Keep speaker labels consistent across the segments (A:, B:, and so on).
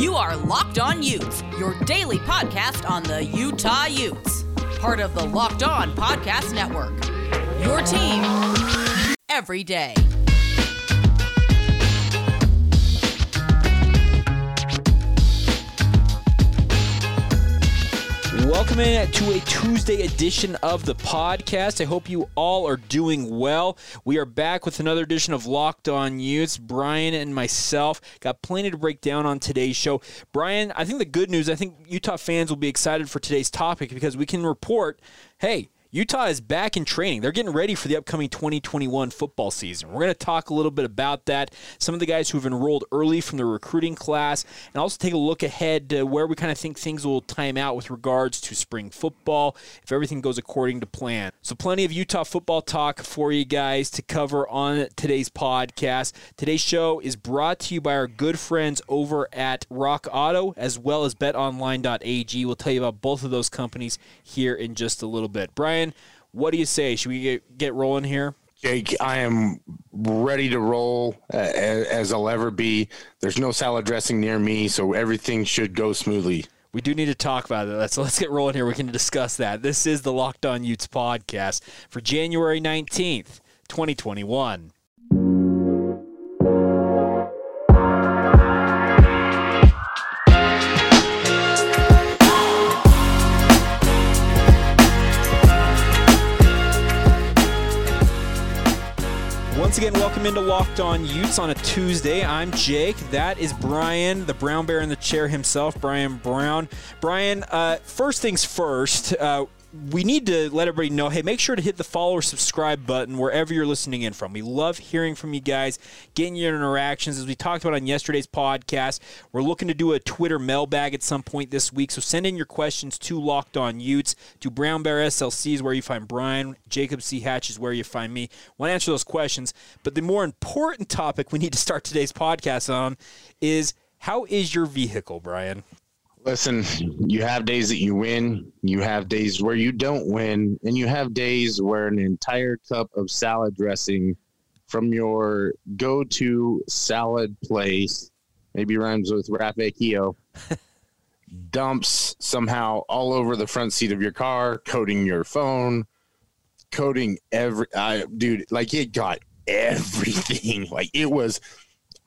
A: You are Locked On Utes, your daily podcast on the Utah Utes. Part of the Locked On Podcast Network. Your team every day.
B: Welcome in to a Tuesday edition of the podcast. I hope you all are doing well. We are back with another edition of Locked On Utes. Brian and myself got plenty to break down on today's show. Brian, I think the good news, I think Utah fans will be excited for today's topic because we can report hey, Utah is back in training. They're getting ready for the upcoming 2021 football season. We're going to talk a little bit about that, some of the guys who have enrolled early from the recruiting class, and also take a look ahead to where we kind of think things will time out with regards to spring football if everything goes according to plan. So, plenty of Utah football talk for you guys to cover on today's podcast. Today's show is brought to you by our good friends over at Rock Auto as well as betonline.ag. We'll tell you about both of those companies here in just a little bit. Brian, Brian, what do you say? Should we get, get rolling here?
C: Jake, I am ready to roll uh, as I'll ever be. There's no salad dressing near me, so everything should go smoothly.
B: We do need to talk about that. So let's get rolling here. We can discuss that. This is the Locked On Utes podcast for January 19th, 2021. Welcome into Locked On Utes on a Tuesday. I'm Jake. That is Brian, the brown bear in the chair himself, Brian Brown. Brian, uh, first things first, uh, we need to let everybody know hey, make sure to hit the follow or subscribe button wherever you're listening in from. We love hearing from you guys, getting your interactions. As we talked about on yesterday's podcast, we're looking to do a Twitter mailbag at some point this week. So send in your questions to Locked On Utes, to Brown Bear SLC is where you find Brian, Jacob C. Hatch is where you find me. To answer those questions. But the more important topic we need to start today's podcast on is how is your vehicle, Brian?
C: Listen, you have days that you win, you have days where you don't win, and you have days where an entire cup of salad dressing from your go to salad place, maybe rhymes with Rapakio, dumps somehow all over the front seat of your car, coating your phone, coating every. I, dude, like it got everything. Like it was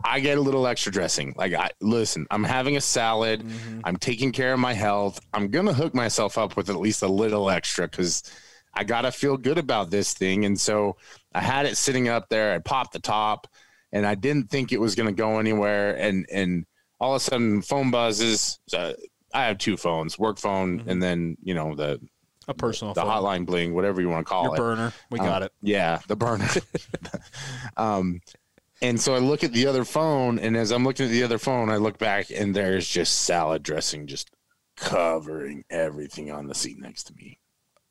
C: I get a little extra dressing. Like I listen, I'm having a salad. Mm-hmm. I'm taking care of my health. I'm gonna hook myself up with at least a little extra because I gotta feel good about this thing. And so I had it sitting up there. I popped the top, and I didn't think it was gonna go anywhere. And and all of a sudden, phone buzzes. So I have two phones, work phone, mm-hmm. and then you know the
B: a personal
C: the, the hotline bling, whatever you want to call
B: Your
C: it.
B: Burner, we um, got it.
C: Yeah, the burner. um, and so I look at the other phone, and as I'm looking at the other phone, I look back, and there's just salad dressing just covering everything on the seat next to me.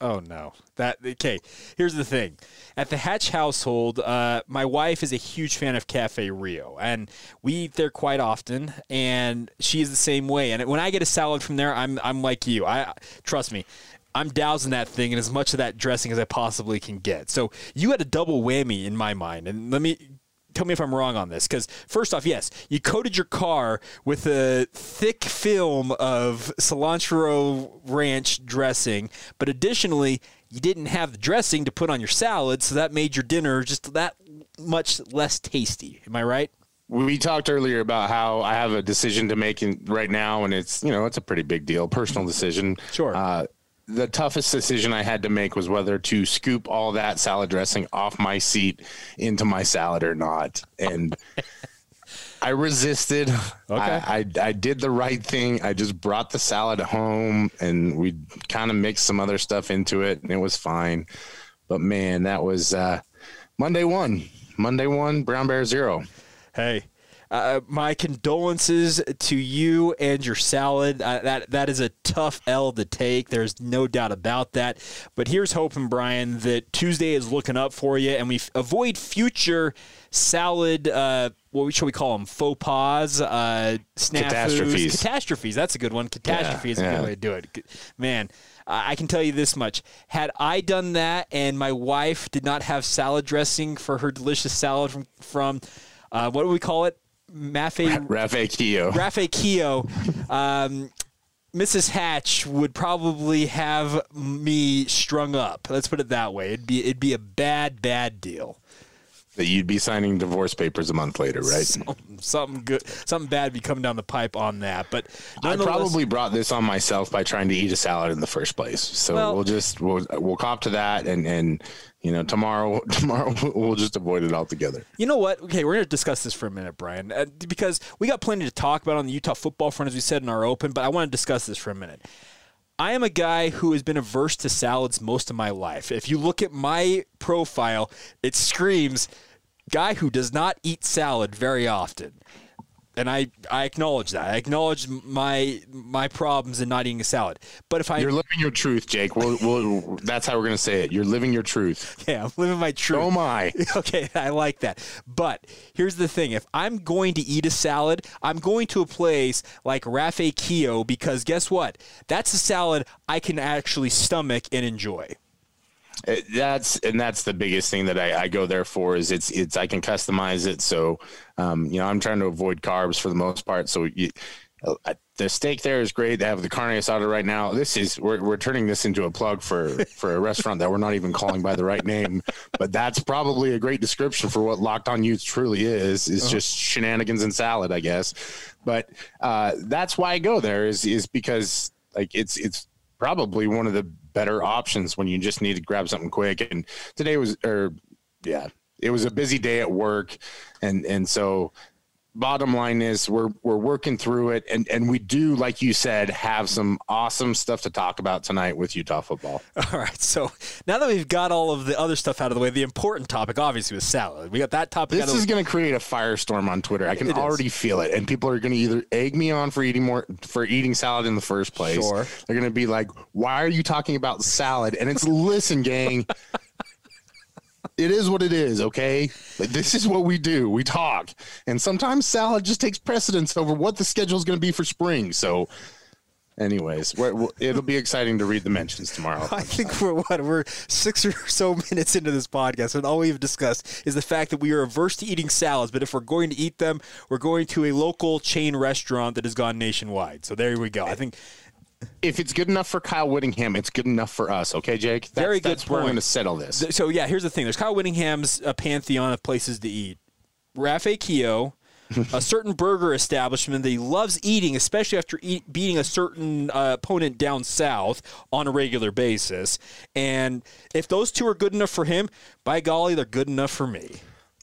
B: Oh no! That okay. Here's the thing: at the Hatch household, uh, my wife is a huge fan of Cafe Rio, and we eat there quite often. And she is the same way. And when I get a salad from there, I'm I'm like you. I trust me. I'm dousing that thing in as much of that dressing as I possibly can get. So you had a double whammy in my mind. And let me tell me if I'm wrong on this. Because first off, yes, you coated your car with a thick film of cilantro ranch dressing, but additionally, you didn't have the dressing to put on your salad, so that made your dinner just that much less tasty. Am I right?
C: We talked earlier about how I have a decision to make in, right now, and it's you know it's a pretty big deal, personal decision.
B: Sure.
C: Uh, the toughest decision I had to make was whether to scoop all that salad dressing off my seat into my salad or not. And I resisted. Okay. I, I, I, did the right thing. I just brought the salad home and we kind of mixed some other stuff into it and it was fine. But man, that was uh, Monday one. Monday one, Brown Bear zero.
B: Hey, uh, my condolences to you and your salad. Uh, that that is a tough L to take. There's no doubt about that. But here's hoping, Brian, that Tuesday is looking up for you, and we f- avoid future salad. Uh, what should we call them? Faux pas, uh, snafus,
C: catastrophes.
B: Catastrophes. That's a good one. Catastrophe yeah, is a yeah. good way to do it. Man, I can tell you this much. Had I done that and my wife did not have salad dressing for her delicious salad from, from uh, what do we call it? Mafe
C: Rafe Keogh.
B: Rafe Keogh, um, Mrs. Hatch would probably have me strung up. Let's put it that way. It'd be it'd be a bad bad deal.
C: That you'd be signing divorce papers a month later, right?
B: Something, something good, something bad would be coming down the pipe on that. But
C: I probably brought this on myself by trying to eat a salad in the first place. So
B: Well-
C: we'll just we'll we'll cop to that, and and you know tomorrow tomorrow we'll just avoid it altogether.
B: You know what? Okay, we're going to discuss this for a minute, Brian, uh, because we got plenty to talk about on the Utah football front, as we said in our open. But I want to discuss this for a minute. I am a guy who has been averse to salads most of my life. If you look at my profile, it screams guy who does not eat salad very often. And I, I acknowledge that. I acknowledge my my problems in not eating a salad. But if I
C: You're living your truth, Jake. We'll, we'll, that's how we're gonna say it. You're living your truth.
B: yeah, I'm living my truth.
C: Oh my!
B: Okay, I like that. But here's the thing: if I'm going to eat a salad, I'm going to a place like Rafe Keogh because guess what? That's a salad I can actually stomach and enjoy.
C: It- that's and that's the biggest thing that I, I go there for is it's it's I can customize it. So um, you know I'm trying to avoid carbs for the most part. So you, uh, the steak there is great. They have the carne asada right now. This is we're, we're turning this into a plug for for a restaurant that we're not even calling by the right name, but that's probably a great description for what Locked On Utes truly is. Is just shenanigans and salad, I guess. But uh, that's why I go there is is because like it's it's probably one of the better options when you just need to grab something quick. And today was, or yeah, it was a busy day at work, and and so bottom line is we're we're working through it, and and we do, like you said, have some awesome stuff to talk about tonight with Utah football.
B: All right, so now that we've got all of the other stuff out of the way, the important topic obviously was salad. We got that topic out
C: This is going to create a firestorm on Twitter. I can
B: It is.
C: already feel it, and people are going to either egg me on for eating more for eating salad in the first place.
B: Sure.
C: They're going to be like, "Why are you talking about salad?" And it's listen, gang. It is what it is, okay? This is what we do. We talk, and sometimes salad just takes precedence over what the schedule is going to be for spring. So, anyways, it'll be exciting to read the mentions tomorrow.
B: I think we're what we're six or so minutes into this podcast, and all we've discussed is the fact that we are averse to eating salads. But if we're going to eat them, we're going to a local chain restaurant that has gone nationwide. So there we go. I think
C: If it's good enough for Kyle Whittingham, it's good enough for us, okay, Jake? That's,
B: Very good
C: That's where I'm going to settle this.
B: so. Yeah, here's the thing: there's Kyle Whittingham's uh, pantheon of places to eat. Rafe Keogh. a certain burger establishment that he loves eating, especially after eat, beating a certain uh, opponent down south on a regular basis. And if those two are good enough for him, by golly, they're good enough for me.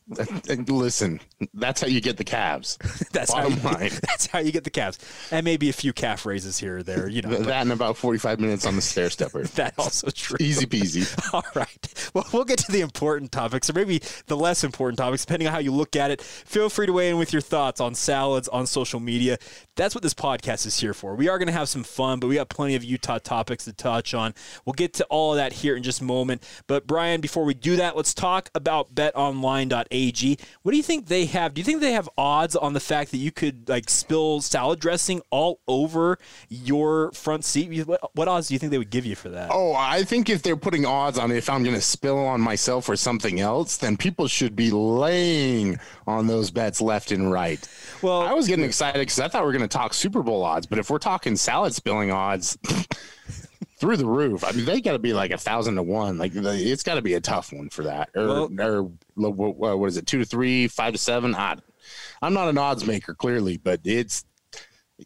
C: Listen, that's how you get the calves.
B: That's
C: Bottom
B: how you,
C: line.
B: That's how you get the calves, and maybe a few calf raises here or there. You know,
C: that in about 45 minutes on the stair stepper.
B: that's also true.
C: Easy peasy.
B: All right. Well, we'll get to the important topics, or maybe the less important topics, depending on how you look at it. Feel free to weigh in with your thoughts on salads on social media. That's what this podcast is here for. We are going to have some fun, but we got plenty of Utah topics to touch on. We'll get to all of that here in just a moment. But Brian, before we do that, let's talk about BetOnline.ag. What do you think they have? Do you think they have odds on the fact that you could like spill salad dressing all over your front seat? What, what odds do you think they would give you for that?
C: Oh, I think if they're putting odds on if I'm going to spill on myself or something else, then people should be laying on those bets left and right.
B: Well-
C: I was getting excited because I thought we were going to talk Super Bowl odds, but if we're talking salad spilling odds, through the roof. I mean, they got to be like a thousand to one. Like it's got to be a tough one for that. Or,
B: Well-
C: or what is it? Two to three, five to seven. I, I'm not an odds maker, clearly, but it's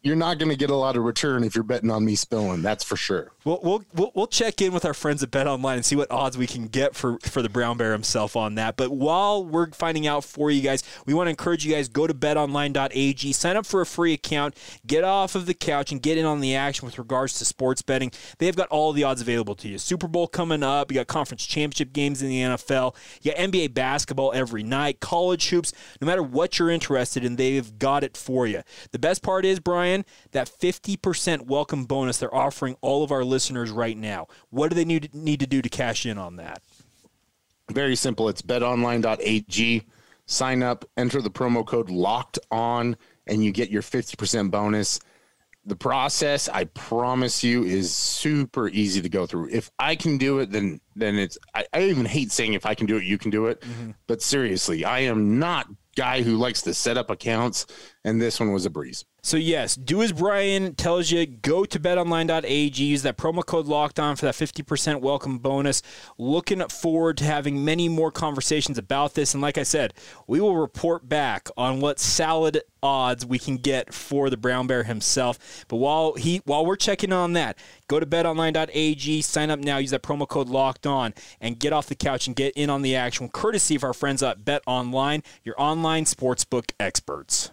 C: you're not going to get a lot of return if you're betting on me spilling. That's for sure.
B: We'll, we'll, we'll, we'll check in with our friends at Bet Online and see what odds we can get for, for the Brown Bear himself on that. But while we're finding out for you guys, we want to encourage you guys go to betonline.ag, sign up for a free account, get off of the couch, and get in on the action with regards to sports betting. They've got all the odds available to you. Super Bowl coming up, you got conference championship games in the NFL, you got NBA basketball every night, college hoops. No matter what you're interested in, they've got it for you. The best part is, Brian, that 50% welcome bonus they're offering all of our listeners right now. What do they need, need to do to cash in on that?
C: Very simple. It's betonline.ag. Sign up, enter the promo code locked on, and you get your 50% bonus. The process, I promise you, is super easy to go through. If I can do it, then then it's I, I even hate saying if I can do it, you can do it. Mm-hmm. But seriously, I am not guy who likes to set up accounts, and this one was a breeze.
B: So yes, do as Brian tells you. Go to betonline.ag. Use that promo code locked on for that 50% welcome bonus. Looking forward to having many more conversations about this. And like I said, we will report back on what salad odds we can get for the brown bear himself. But while he while we're checking on that, go to betonline.ag, sign up now, use that promo code locked on, and get off the couch and get in on the action courtesy of our friends at Bet Online, your online sportsbook experts.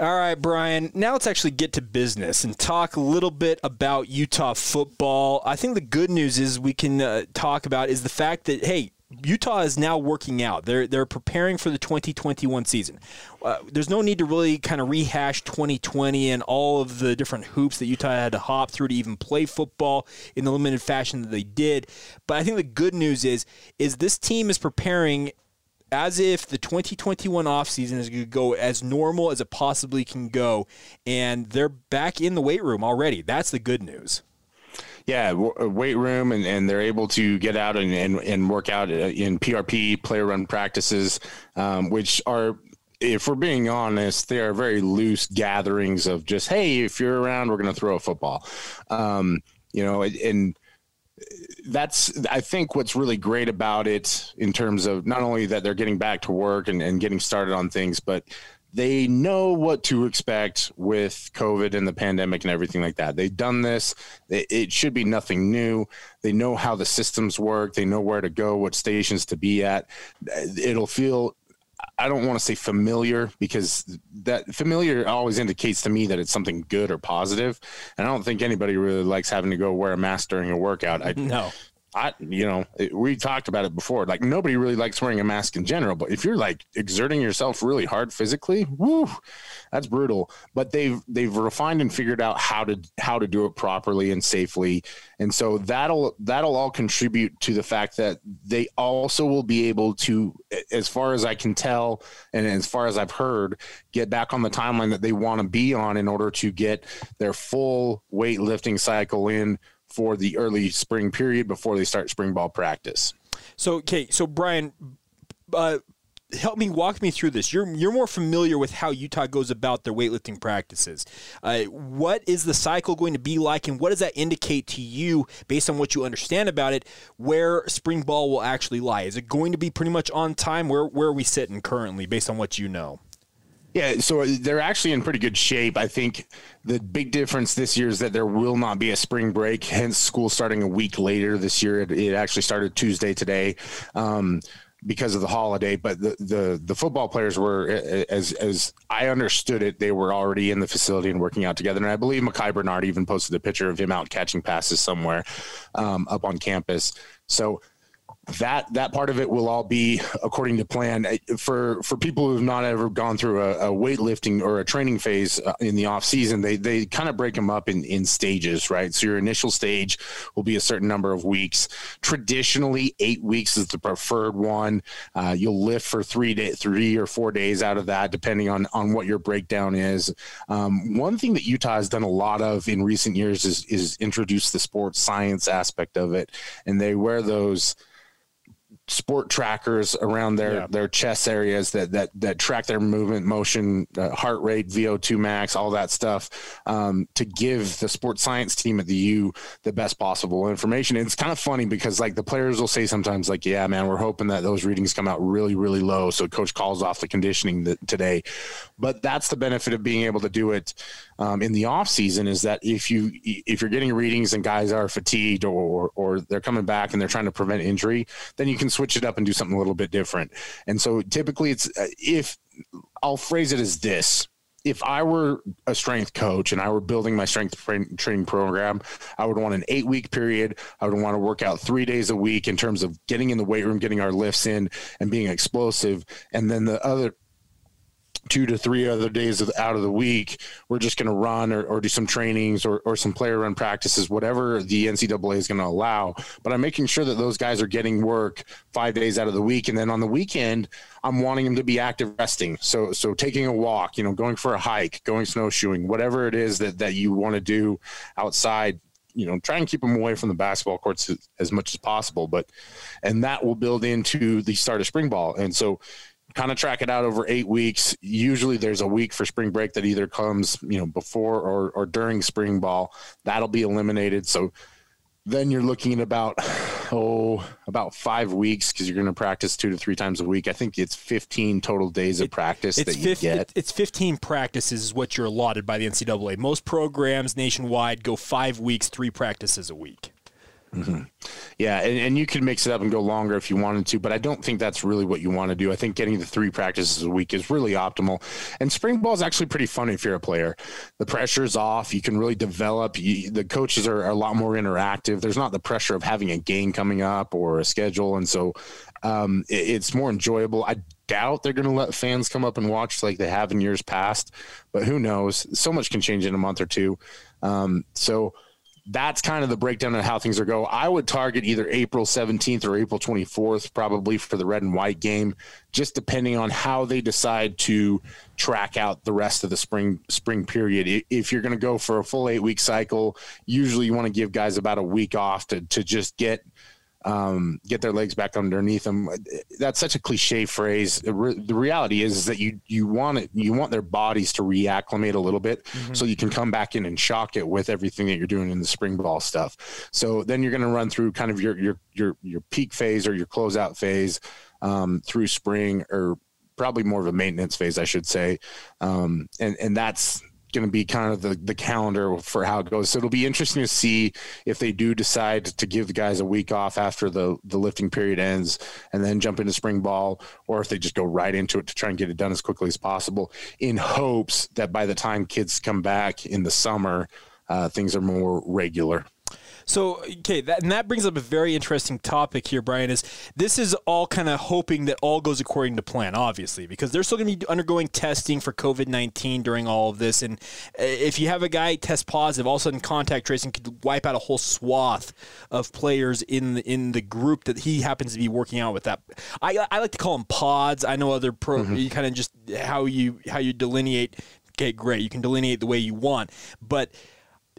B: All right, Brian. Now let's actually get to business and talk a little bit about Utah football. I think the good news is we can uh, talk about is the fact that hey, Utah is now working out. They're they're preparing for the 2021 season. Uh, there's no need to really kind of rehash 2020 and all of the different hoops that Utah had to hop through to even play football in the limited fashion that they did. But I think the good news is is this team is preparing as if the 2021 offseason is going to go as normal as it possibly can go. And they're back in the weight room already. That's the good news.
C: Yeah, weight room, and, and they're able to get out and, and, and work out uh, in PRP, player run practices, um, which are if we're being honest, they are very loose gatherings of just, hey, if you're around, we're going to throw a football. Um, you know, and that's I think what's really great about it in terms of not only that they're getting back to work and, and getting started on things, but they know what to expect with COVID and the pandemic and everything like that. They've done this. It should be nothing new. They know how the systems work. They know where to go, what stations to be at. It'll feel I don't want to say familiar because that familiar always indicates to me that it's something good or positive, and I don't think anybody really likes having to go wear a mask during a workout. I
B: no.
C: I, you know, it, we talked about it before. Like nobody really likes wearing a mask in general, but if you're like exerting yourself really hard physically, whoo, that's brutal. But they've they've refined and figured out how to how to do it properly and safely, and so that'll that'll all contribute to the fact that they also will be able to, as far as I can tell, and as far as I've heard, get back on the timeline that they want to be on in order to get their full weightlifting cycle in for the early spring period before they start spring ball practice.
B: So, okay, so Brian, uh, help me walk me through this. You're you're more familiar with how Utah goes about their weightlifting practices. Uh, what is the cycle going to be like, and what does that indicate to you, based on what you understand about it, where spring ball will actually lie? Is it going to be pretty much on time? Where where are we sitting currently, based on what you know?
C: Yeah, so they're actually in pretty good shape. I think the big difference this year is that there will not be a spring break, hence school starting a week later this year. It, it actually started Tuesday today. Um, because of the holiday, but the, the the football players were as as I understood it, they were already in the facility and working out together. And I believe Micah Bernard even posted a picture of him out catching passes somewhere um, up on campus. So that that part of it will all be according to plan. For for people who have not ever gone through a, a weightlifting or a training phase uh, in the off season they they kind of break them up in in stages right? So your initial stage will be a certain number of weeks. Traditionally eight weeks is the preferred one. Uh, you'll lift for three day three or four days out of that depending on on what your breakdown is. Um, one thing that utah has done a lot of in recent years is is introduce the sports science aspect of it and they wear those sport trackers around their yeah. their chest areas that that that track their movement, motion, uh, heart rate, VO2 max, all that stuff, um, to give the sports science team at the U the best possible information. And it's kind of funny because like the players will say sometimes like, "Yeah, man, we're hoping that those readings come out really really low, so coach calls off the conditioning th- today." But that's the benefit of being able to do it um, in the off season is that if you if you're getting readings and guys are fatigued or or they're coming back and they're trying to prevent injury, then you can switch it up and do something a little bit different. And so typically it's uh, if I'll phrase it as this. If I were a strength coach and I were building my strength training program, I would want an eight week period. I would want to work out three days a week in terms of getting in the weight room, getting our lifts in, and being explosive. And then the other two to three other days of, out of the week, we're just going to run or, or do some trainings or, or some player run practices, whatever the NCAA is going to allow. But I'm making sure that those guys are getting work five days out of the week. And then on the weekend, I'm wanting them to be active resting. So, so taking a walk, you know, going for a hike, going snowshoeing, whatever it is that, that you want to do outside you know, try and keep them away from the basketball courts as, as much as possible. But, and that will build into the start of spring ball. And so, kind of track it out over eight weeks. Usually there's a week for spring break that either comes, you know, before or, or during spring ball. That'll be eliminated. So then you're looking at about oh about five weeks because you're going to practice two to three times a week. I think it's 15 total days of
B: It-
C: practice that you
B: 50,
C: get.
B: it's 15 practices is what you're allotted by the NCAA. Most programs nationwide go five weeks, three practices a week.
C: Yeah, and, and you could mix it up and go longer if you wanted to, but I don't think that's really what you want to do. I think getting the three practices a week is really optimal. And spring ball is actually pretty fun if you're a player. The pressure's off. You can really develop. You, the coaches are, are a lot more interactive. There's not the pressure of having a game coming up or a schedule, and so um, it, it's more enjoyable. I doubt they're going to let fans come up and watch like they have in years past, but who knows? So much can change in a month or two. Um, so that's kind of the breakdown of how things are go. I would target either April 17th or April 24th, probably for the red and white game, just depending on how they decide to track out the rest of the spring spring period. If you're going to go for a full eight week cycle, usually you want to give guys about a week off to to just get um, get their legs back underneath them. That's such a cliche phrase. The re- the reality is, is that you you want it, you want their bodies to reacclimate a little bit, so you can come back in and shock it with everything that you're doing in the spring ball stuff. So then you're going to run through kind of your your your your peak phase or your closeout phase um, through spring or probably more of a maintenance phase, I should say, um, and and that's going to be kind of the, the calendar for how it goes. So it'll be interesting to see if they do decide to give the guys a week off after the, the lifting period ends and then jump into spring ball, or if they just go right into it to try and get it done as quickly as possible in hopes that by the time kids come back in the summer, uh, things are more regular.
B: So, okay, that, and that brings up a very interesting topic here, Brian. Is this is all kind of hoping that all goes according to plan, obviously, because they're still going to be undergoing testing for COVID 19 during all of this. And uh, if you have a guy test positive, all of a sudden contact tracing could wipe out a whole swath of players in the, in the group that he happens to be working out with. That I, I like to call them pods. I know other pro, you kind of just how you how you delineate. Okay, great. You can delineate the way you want, but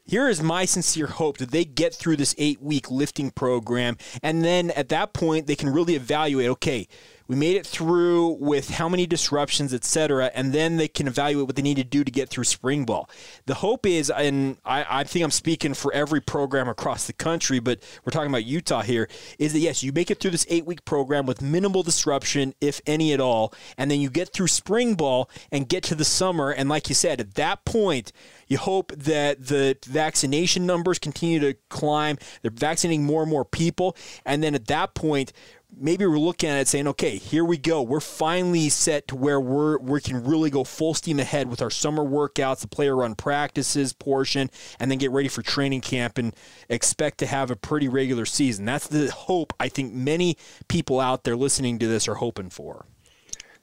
B: here is my sincere hope that they get through this eight week lifting program. And then at that point, they can really evaluate okay, we made it through with how many disruptions, et cetera. And then they can evaluate what they need to do to get through spring ball. The hope is, and I, I think I'm speaking for every program across the country, but we're talking about Utah here, is that yes, you make it through this eight week program with minimal disruption, if any at all. And then you get through spring ball and get to the summer. And like you said, at that point, you hope that the vaccination numbers continue to climb. They're vaccinating more and more people. And then at that point, maybe we're looking at it saying, okay, here we go. We're finally set to where we're we can really go full steam ahead with our summer workouts, the player run practices portion, and then get ready for training camp and expect to have a pretty regular season. That's the hope I think many people out there listening to this are hoping for.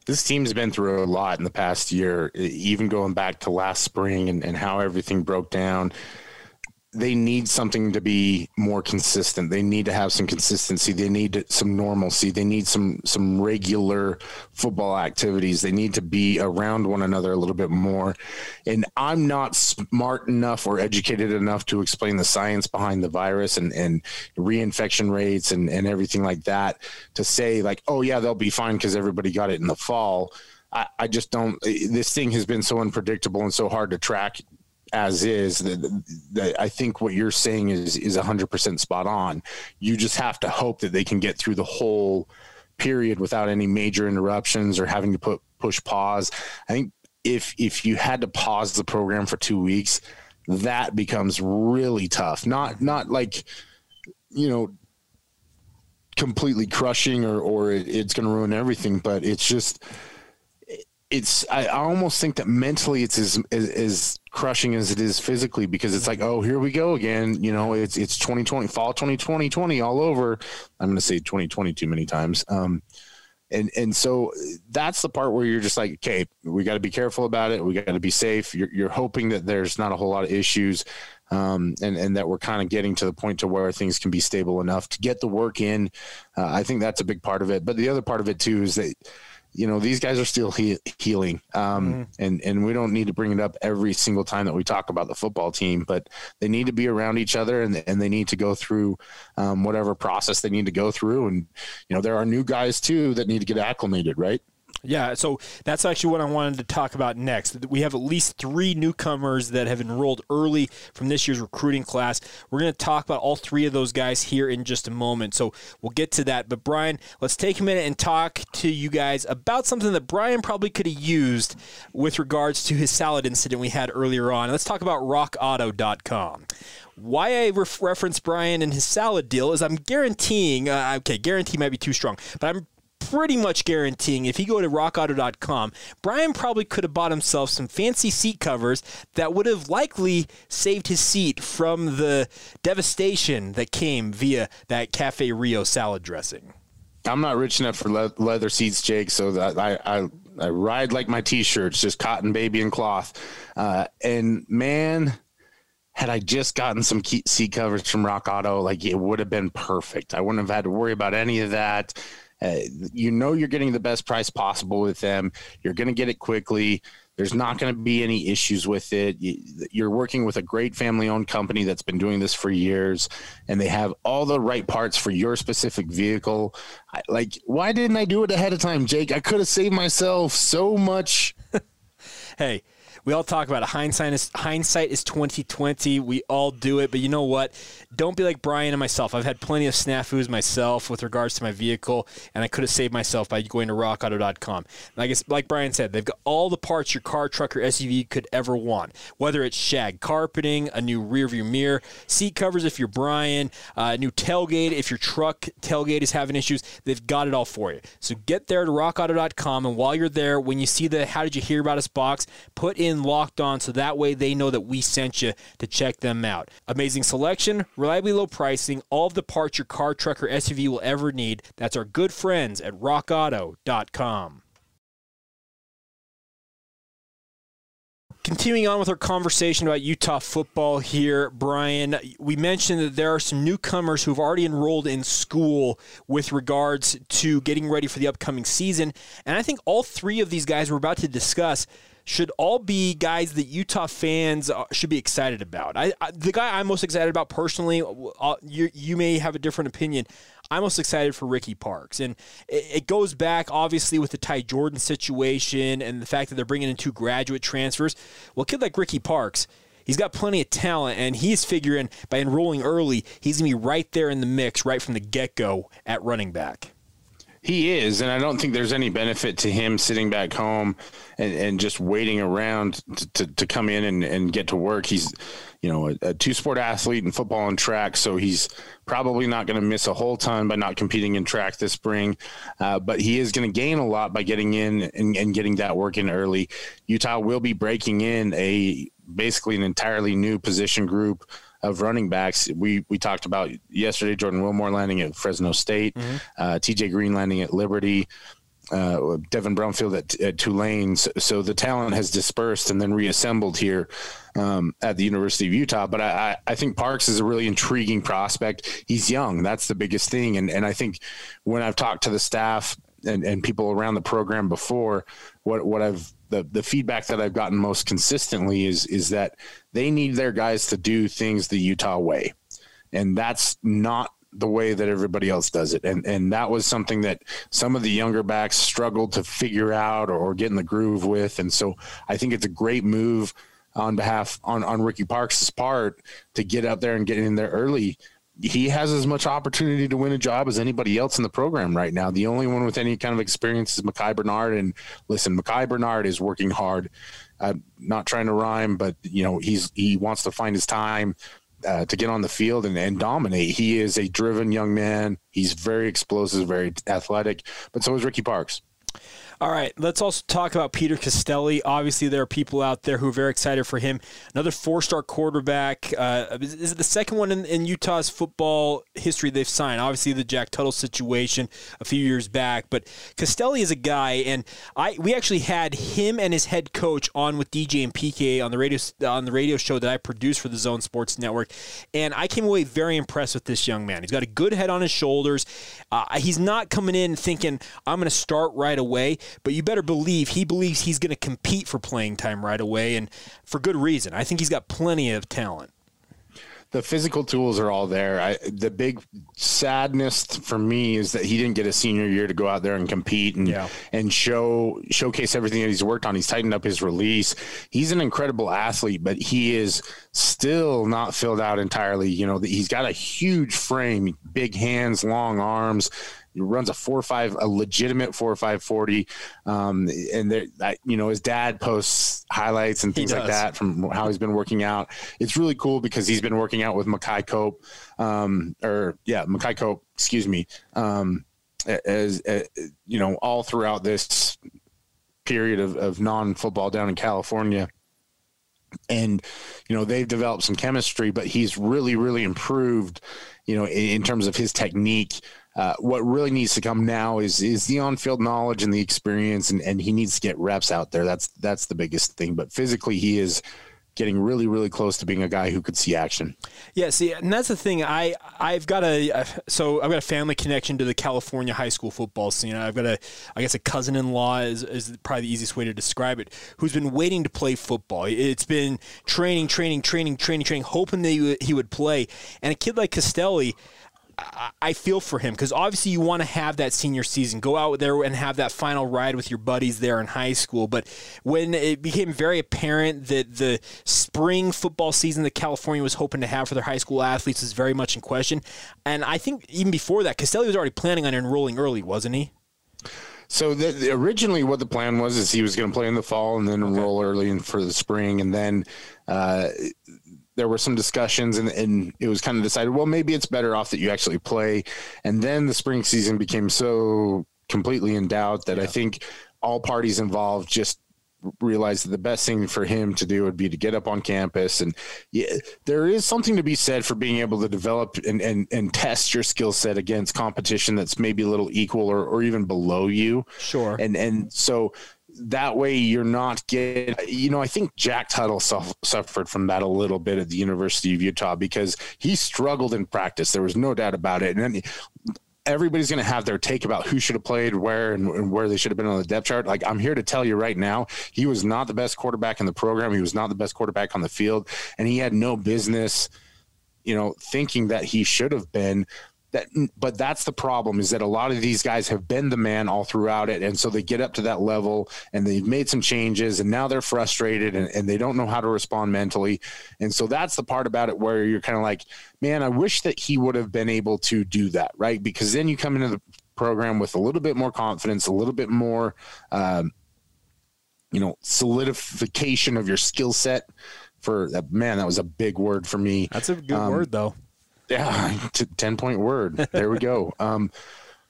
C: this team's been through a lot in the past year, even going back to last spring and, and how everything broke down. They need something to be more consistent. They need to have some consistency. They need some normalcy. They need some some regular football activities. They need to be around one another a little bit more. And I'm not smart enough or educated enough to explain the science behind the virus and, and reinfection rates and, and everything like that to say like, oh yeah, they'll be fine because everybody got it in the fall. I, I just don't. This thing has been so unpredictable and so hard to track as is that, that I think what you're saying is is 100% spot on. You just have to hope that they can get through the whole period without any major interruptions or having to put push pause. I think if if you had to pause the program for 2 weeks, that becomes really tough. Not not like you know completely crushing or or it, it's going to ruin everything, but it's just it's I, almost think that mentally it's as, as as crushing as it is physically because it's like oh here we go again. You know it's it's 2020 fall 2020 20 all over. I'm going to say 2020 too many times. Um and and so that's the part where you're just like okay we got to be careful about it. We got to be safe. You're, you're hoping that there's not a whole lot of issues um, and and that we're kind of getting to the point to where things can be stable enough to get the work in. Uh, i think that's a big part of it. But the other part of it too is that you know these guys are still he- healing um, mm-hmm. and and we don't need to bring it up every single time that we talk about the football team but they need to be around each other and, and they need to go through um, whatever process they need to go through and you know there are new guys too that need to get acclimated right
B: yeah, so that's actually what I wanted to talk about next. We have at least three newcomers that have enrolled early from this year's recruiting class. We're going to talk about all three of those guys here in just a moment. So we'll get to that. But Brian, let's take a minute and talk to you guys about something that Brian probably could have used with regards to his salad incident we had earlier on. Let's talk about rockauto.com why I ref- reference Brian and his salad deal is I'm guaranteeing, uh, okay, guarantee might be too strong, but I'm pretty much guaranteeing if you go to rockauto.com, Brian probably could have bought himself some fancy seat covers that would have likely saved his seat from the devastation that came via that Cafe Rio salad dressing.
C: I'm not rich enough for le- leather seats, Jake. So I, I I ride like my t-shirts, just cotton, baby, and cloth. Uh, and man, had I just gotten some seat covers from Rock Auto, like it would have been perfect. I wouldn't have had to worry about any of that. Uh, you know you're getting the best price possible with them. You're going to get it quickly. There's not going to be any issues with it. You're working with a great family owned company that's been doing this for years and they have all the right parts for your specific vehicle. I, like, why didn't I do it ahead of time, Jake? I could have saved myself so much.
B: hey, we all talk about it. Hindsight is hindsight is twenty twenty. We all do it, but you know what? Don't be like Brian and myself. I've had plenty of snafus myself with regards to my vehicle, and I could have saved myself by going to RockAuto.com. Like like Brian said, they've got all the parts your car, truck, or SUV could ever want. Whether it's shag carpeting, a new rear view mirror, seat covers if you're Brian, uh, a new tailgate if your truck tailgate is having issues, they've got it all for you. So get there to RockAuto.com, and while you're there, when you see the "How did you hear about us?" box, put in locked on so that way they know that we sent you to check them out. Amazing selection, reliably low pricing, all of the parts your car, truck, or SUV will ever need. That's our good friends at rockauto.com. Continuing on with our conversation about Utah football here, Brian, we mentioned that there are some newcomers who have already enrolled in school with regards to getting ready for the upcoming season. And I think all three of these guys we're about to discuss should all be guys that Utah fans uh, should be excited about. I, I the guy I'm most excited about personally, uh, you you may have a different opinion. I'm most excited for Ricky Parks, and it, goes back obviously with the Ty Jordan situation and the fact that they're bringing in two graduate transfers. Well, kid like Ricky Parks. He's got plenty of talent, and he's figuring by enrolling early, he's going to be right there in the mix right from the get go at running back.
C: He is, and I don't think there's any benefit to him sitting back home and, and just waiting around to, to, to come in and, and get to work. He's, you know, a, a two sport athlete in football and track, so he's probably not going to miss a whole ton by not competing in track this spring. Uh, but he is going to gain a lot by getting in and, and getting that work in early. Utah will be breaking in a basically an entirely new position group of running backs. We we talked about yesterday Jordan Wilmore landing at Fresno State, mm-hmm. uh, T.J. Green landing at Liberty. Uh, Devin Brumfield at, at Tulane. So, so, the talent has dispersed and then reassembled here um, at the University of Utah. But I, I, think Parks is a really intriguing prospect. He's young. That's the biggest thing. And, and I think when I've talked to the staff and, and people around the program before, what, what I've the the feedback that I've gotten most consistently is is that they need their guys to do things the Utah way, and that's not the way that everybody else does it. And and that was something that some of the younger backs struggled to figure out or, or get in the groove with. And so I think it's a great move on behalf on on Ricky Parks' part to get up there and get in there early he has as much opportunity to win a job as anybody else in the program right now. The only one with any kind of experience is Micah Bernard. And listen, Micah Bernard is working hard. I'm not trying to rhyme, but you know he's he wants to find his time uh, to get on the field and, and dominate. He is a driven young man. He's very explosive, very athletic. But so is Ricky Parks.
B: All right, let's also talk about Peter Costelli. Obviously, there are people out there who are very excited for him. Another four-star quarterback. Uh, is it the second one in, in, Utah's football history they've signed? Obviously, the Jack Tuttle situation a few years back, but Costelli is a guy, and I we actually had him and his head coach on with DJ and PK on the radio on the radio show that I produced for the Zone Sports Network, and I came away very impressed with this young man. He's got a good head on his shoulders. Uh, he's not coming in thinking I'm going to start right away but you better believe he believes he's going to compete for playing time right away, and for good reason. I think he's got plenty of talent
C: the physical tools are all there. I, the big sadness for me is that he didn't get a senior year to go out there and compete and yeah. and show showcase everything that he's worked on. He's tightened up his release. He's an incredible athlete, but he is still not filled out entirely. You know, he's got a huge frame, big hands, long arms. He runs a four five, a legitimate four five forty, um, and there, you know his dad posts highlights and things like that from how he's been working out. It's really cool because he's been working out with Makai Cope, um, or yeah, Makai Cope, excuse me, um, as, as you know, all throughout this period of, of non football down in California and you know they've developed some chemistry but he's really really improved you know in, in terms of his technique uh, what really needs to come now is is the on field knowledge and the experience, and, and he needs to get reps out there. That's that's the biggest thing. But physically, he is getting really really close to being a guy who could see action.
B: Yeah, see, and that's the thing. I I've got a so I've got a family connection to the California high school football scene. I've got a I guess a cousin-in-law is, is probably the easiest way to describe it, who's been waiting to play football. It's been training, training, training, training, training, hoping that he would play. And a kid like Costelli I feel for him because obviously you want to have that senior season, go out there and have that final ride with your buddies there in high school. But when it became very apparent that the spring football season that California was hoping to have for their high school athletes is very much in question, and I think even before that, Costelli was already planning on enrolling early, wasn't he?
C: So the, the, originally, what the plan was is he was going to play in the fall and then okay. enroll early in, for the spring, and then uh, there were some discussions and, and it was kind of decided, well, maybe it's better off that you actually play. And then the spring season became so completely in doubt that yeah. I think all parties involved just realized that the best thing for him to do would be to get up on campus and yeah, there is something to be said for being able to develop and, and, and test your skill set against competition that's maybe a little equal or, or even below you
B: sure
C: and and so that way you're not getting you know i think jack tuttle suffered from that a little bit at the university of utah because he struggled in practice there was no doubt about it and then everybody's going to have their take about who should have played where and, and, where they should have been on the depth chart. Like I'm here to tell you right now, he was not the best quarterback in the program. He was not the best quarterback on the field, and he had no business, you know, thinking that he should have been that but that's the problem is that a lot of these guys have been the man all throughout it. And so they get up to that level and they've made some changes and now they're frustrated and, and they don't know how to respond mentally. And so that's the part about it where you're kind of like man i wish that he would have been able to do that right? Because then you come into the program with a little bit more confidence a little bit more um, you know solidification of your skill set for that man that was a big word for me.
B: That's a good um, word though
C: yeah, t- 10 point word. There we go. Um,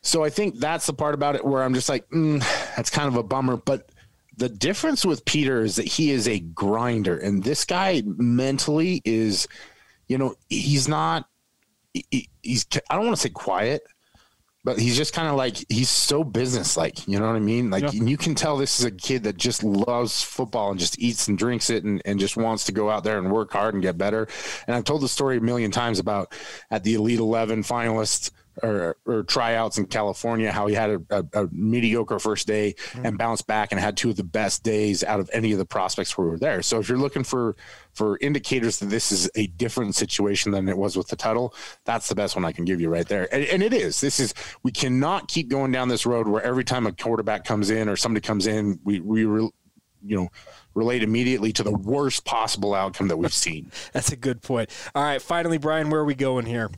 C: so I think that's the part about it where I'm just like, mm, that's kind of a bummer. But the difference with Peter is that he is a grinder, and this guy mentally is, you know, he's not. He, he's I don't want to say quiet, but he's just kind of like he's so business like you know what i mean like yeah. you can tell this is a kid that just loves football and just eats and drinks it and, and just wants to go out there and work hard and get better and i've told the story a million times about at the elite 11 finalists or, or tryouts in California, how he had a, a, a mediocre first day mm-hmm. and bounced back and had two of the best days out of any of the prospects who were there. So if you're looking for for indicators that this is a different situation than it was with the Tuttle, that's the best one I can give you right there. And, and it is. This is we cannot keep going down this road where every time a quarterback comes in or somebody comes in, we we re, you know relate immediately to the worst possible outcome that we've seen.
B: That's a good point. All right, finally, Brian, where are we going here?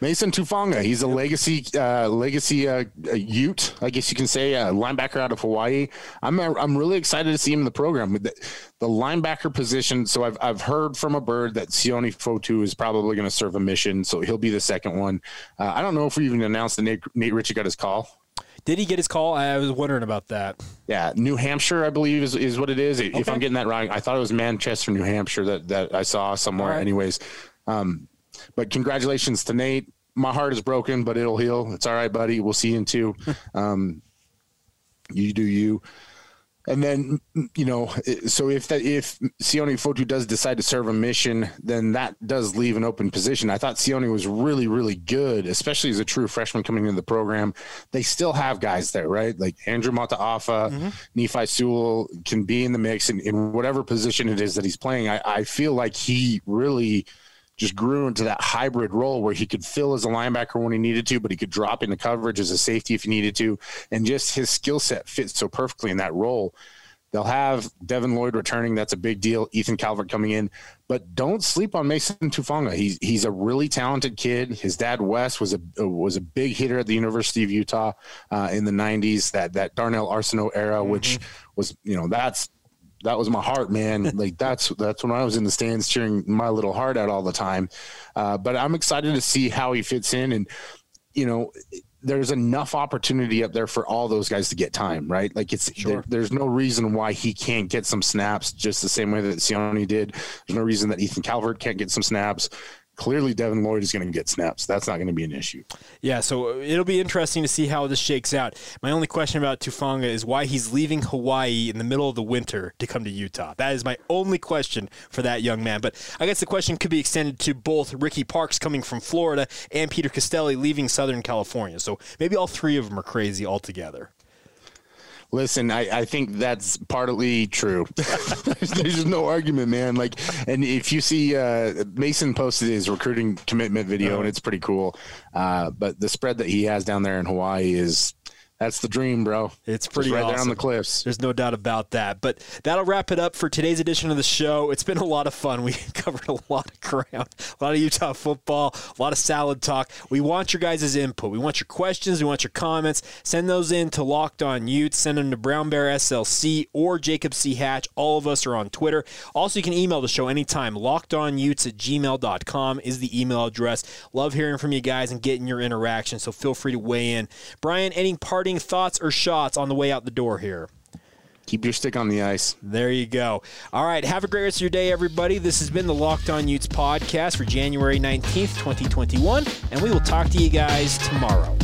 C: Mason Tufaga, He's a legacy uh, legacy uh, Ute, I guess you can say, a linebacker out of Hawaii. I'm I'm really excited to see him in the program. The, the linebacker position. So I've I've heard from a bird that Sione Fotu is probably going to serve a mission, so he'll be the second one. Uh, I don't know if we even announced that Nate, Nate Ritchie got his call.
B: Did he get his call? I was wondering about that.
C: Yeah, New Hampshire, I believe, is, is what it is. Okay. If I'm getting that wrong, I thought it was Manchester, New Hampshire that, that I saw somewhere. Right. Anyways, um, but congratulations to Nate. My heart is broken, but it'll heal. It's all right, buddy. We'll see you in two. Um, you do you. And then, you know, so if that if Sione Fotu does decide to serve a mission, then that does leave an open position. I thought Sione was really, really good, especially as a true freshman coming into the program. They still have guys there, right? Like Andrew Mataafa, mm-hmm. Nephi Sewell can be in the mix in, in whatever position it is that he's playing. I, I feel like he really – just grew into that hybrid role where he could fill as a linebacker when he needed to, but he could drop into coverage as a safety if he needed to. And just his skill set fits so perfectly in that role. They'll have Devin Lloyd returning. That's a big deal. Ethan Calvert coming in, but don't sleep on Mason Tufaga. He's he's a really talented kid. His dad Wes was a was a big hitter at the University of Utah uh, in the '90s. That that Darnell Arceneaux era, mm-hmm. which was you know that's that was my heart, man. like that's that's when I was in the stands cheering my little heart out all the time. Uh, but I'm excited to see how he fits in, and you know, there's enough opportunity up there for all those guys to get time, right? Like it's sure. there, there's no reason why he can't get some snaps just the same way that Sione did. There's no reason that Ethan Calvert can't get some snaps clearly Devin Lloyd is going to get snaps. That's not going to be an issue.
B: Yeah, so uh, it'll be interesting to see how this shakes out. My only question about Tufaga is why he's leaving Hawaii in the middle of the winter to come to Utah. That is my only question for that young man. But I guess the question could be extended to both Ricky Parks coming from Florida and Peter Costelli leaving Southern California. So maybe all three of them are crazy altogether.
C: Listen, I, I think that's partly true. there's, there's, no argument, man. Like, and if you see, uh, Mason posted his recruiting commitment video, and uh-huh. it's pretty cool. Uh, but the spread that he has down there in Hawaii is that's the dream, bro.
B: It's pretty
C: right
B: awesome.
C: there on the cliffs.
B: There's no doubt about that. But that'll wrap it up for today's edition of the show. It's been a lot of fun. We covered a lot of ground, a lot of Utah football, a lot of salad talk. We want your guys' input. We want your questions. We want your comments. Send those in to Locked On Utes. Send them to Brown Bear SLC or Jacob C. Hatch. All of us are on Twitter. Also, you can email the show anytime. LockedOnUtes at gmail.com is the email address. Love hearing from you guys and getting your interaction. So feel free to weigh in. Brian, any part parting thoughts or shots on the way out the door here?
C: Keep your stick on the ice.
B: There you go. All right. Have a great rest of your day, everybody. This has been the Locked On Utes podcast for January 19th, 2021, and we will talk to you guys tomorrow.